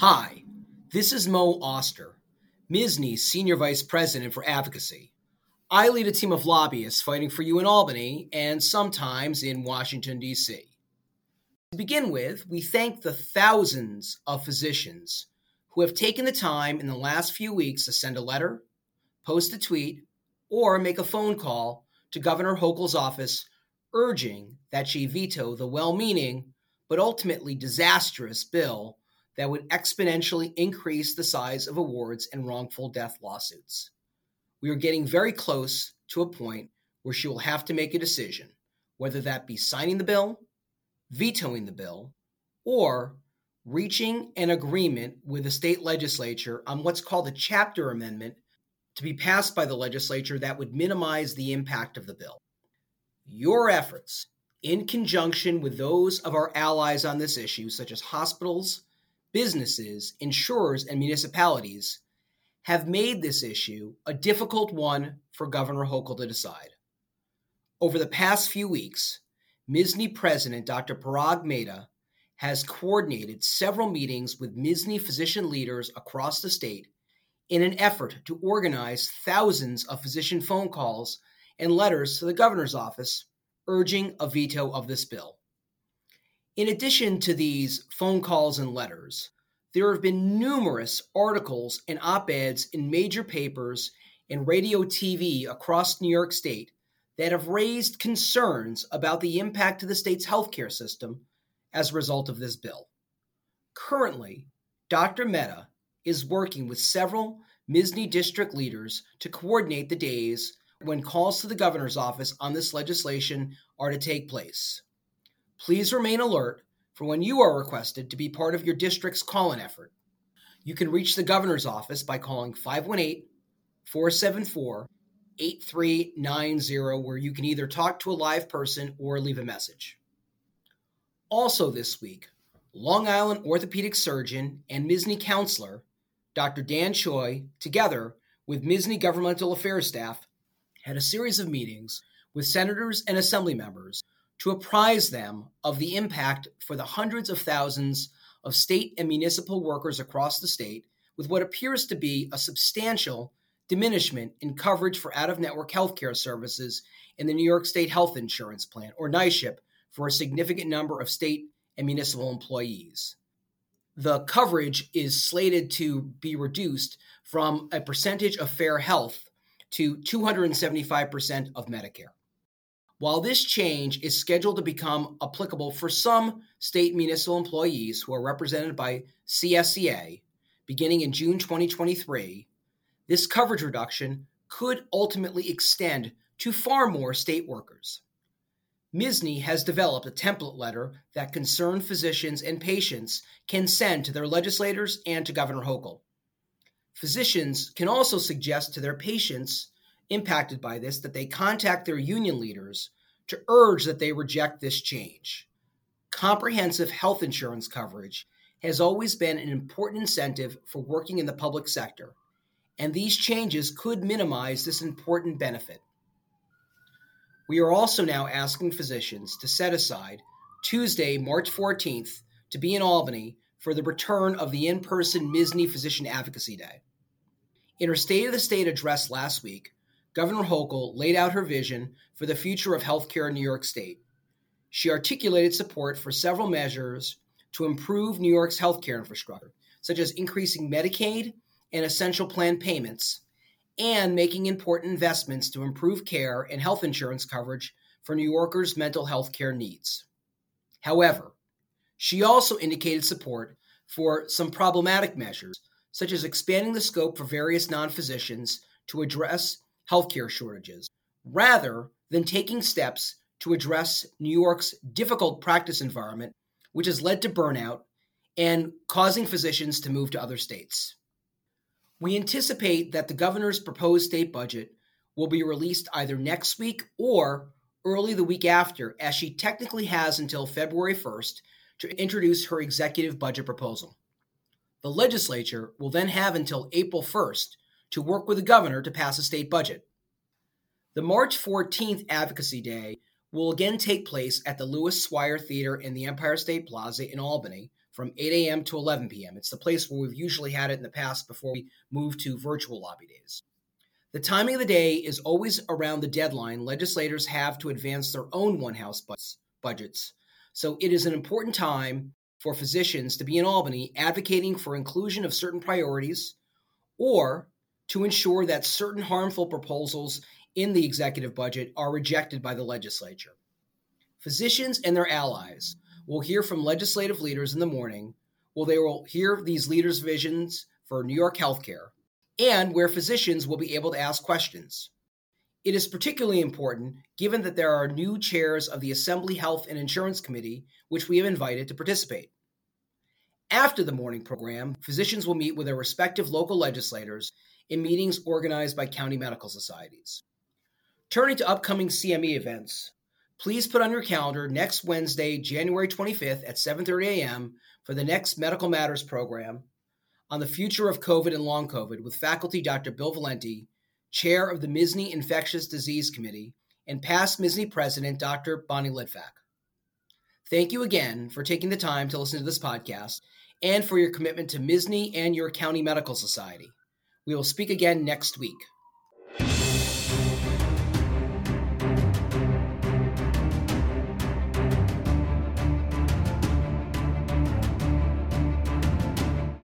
Hi, this is Mo Auster, MSSNY's Senior Vice President for Advocacy. I lead a team of lobbyists fighting for you in Albany and sometimes in Washington, D.C. To begin with, we thank the thousands of physicians who have taken the time in the last few weeks to send a letter, post a tweet, or make a phone call to Governor Hochul's office urging that she veto the well meaning but ultimately disastrous bill that would exponentially increase the size of awards and wrongful death lawsuits. We are getting very close to a point where she will have to make a decision, whether that be signing the bill, vetoing the bill, or reaching an agreement with the state legislature on what's called a chapter amendment to be passed by the legislature that would minimize the impact of the bill. Your efforts, in conjunction with those of our allies on this issue, such as hospitals, businesses, insurers, and municipalities have made this issue a difficult one for Governor Hochul to decide. Over the past few weeks, MSSNY President Dr. Parag Mehta has coordinated several meetings with MSSNY physician leaders across the state in an effort to organize thousands of physician phone calls and letters to the governor's office urging a veto of this bill. In addition to these phone calls and letters, there have been numerous articles and op eds in major papers and radio TV across New York State that have raised concerns about the impact to the state's healthcare system as a result of this bill. Currently, Dr. Mehta is working with several MSSNY district leaders to coordinate the days when calls to the governor's office on this legislation are to take place. Please remain alert for when you are requested to be part of your district's call in effort. You can reach the governor's office by calling 518 474 8390, where you can either talk to a live person or leave a message. Also, this week, Long Island orthopedic surgeon and MSSNY counselor, Dr. Dan Choi, together with MSSNY governmental affairs staff, had a series of meetings with senators and assembly members to apprise them of the impact for the hundreds of thousands of state and municipal workers across the state with what appears to be a substantial diminishment in coverage for out of network healthcare services in the New York State Health Insurance Plan, or NYSHIP, for a significant number of state and municipal employees. The coverage is slated to be reduced from a percentage of FAIR Health to 275% of Medicare. While this change is scheduled to become applicable for some state municipal employees who are represented by CSEA beginning in June 2023, this coverage reduction could ultimately extend to far more state workers. MSSNY has developed a template letter that concerned physicians and patients can send to their legislators and to Governor Hochul. Physicians can also suggest to their patients impacted by this that they contact their union leaders to urge that they reject this change. Comprehensive health insurance coverage has always been an important incentive for working in the public sector, and these changes could minimize this important benefit. We are also now asking physicians to set aside Tuesday, March 14th, to be in Albany for the return of the in person MSSNY Physician Advocacy Day. In her State of the State address last week, Governor Hochul laid out her vision for the future of healthcare in New York State. She articulated support for several measures to improve New York's healthcare infrastructure, such as increasing Medicaid and essential plan payments, and making important investments to improve care and health insurance coverage for New Yorkers' mental health care needs. However, she also indicated support for some problematic measures, such as expanding the scope for various non physicians to address healthcare shortages, rather than taking steps to address New York's difficult practice environment, which has led to burnout and causing physicians to move to other states. We anticipate that the governor's proposed state budget will be released either next week or early the week after, as she technically has until February 1st to introduce her executive budget proposal. The legislature will then have until April 1st to work with the governor to pass a state budget. The March 14th Advocacy Day will again take place at the Lewis Swyer Theater in the Empire State Plaza in Albany from 8 a.m. to 11 p.m. It's the place where we've usually had it in the past before we moved to virtual lobby days. The timing of the day is always around the deadline legislators have to advance their own one house budgets. So it is an important time for physicians to be in Albany advocating for inclusion of certain priorities or to ensure that certain harmful proposals in the executive budget are rejected by the legislature. Physicians and their allies will hear from legislative leaders in the morning, where they will hear these leaders' visions for New York healthcare, and where physicians will be able to ask questions. It is particularly important given that there are new chairs of the Assembly Health and Insurance Committee, which we have invited to participate. After the morning program, physicians will meet with their respective local legislators in meetings organized by county medical societies. Turning to upcoming CME events, please put on your calendar next Wednesday, January 25th at 7:30 a.m. for the next Medical Matters program on the future of COVID and long COVID with faculty Dr. Bill Valenti, chair of the MSSNY Infectious Disease Committee, and past MSSNY president Dr. Bonnie Litvack. Thank you again for taking the time to listen to this podcast and for your commitment to MSSNY and your county medical society. We will speak again next week.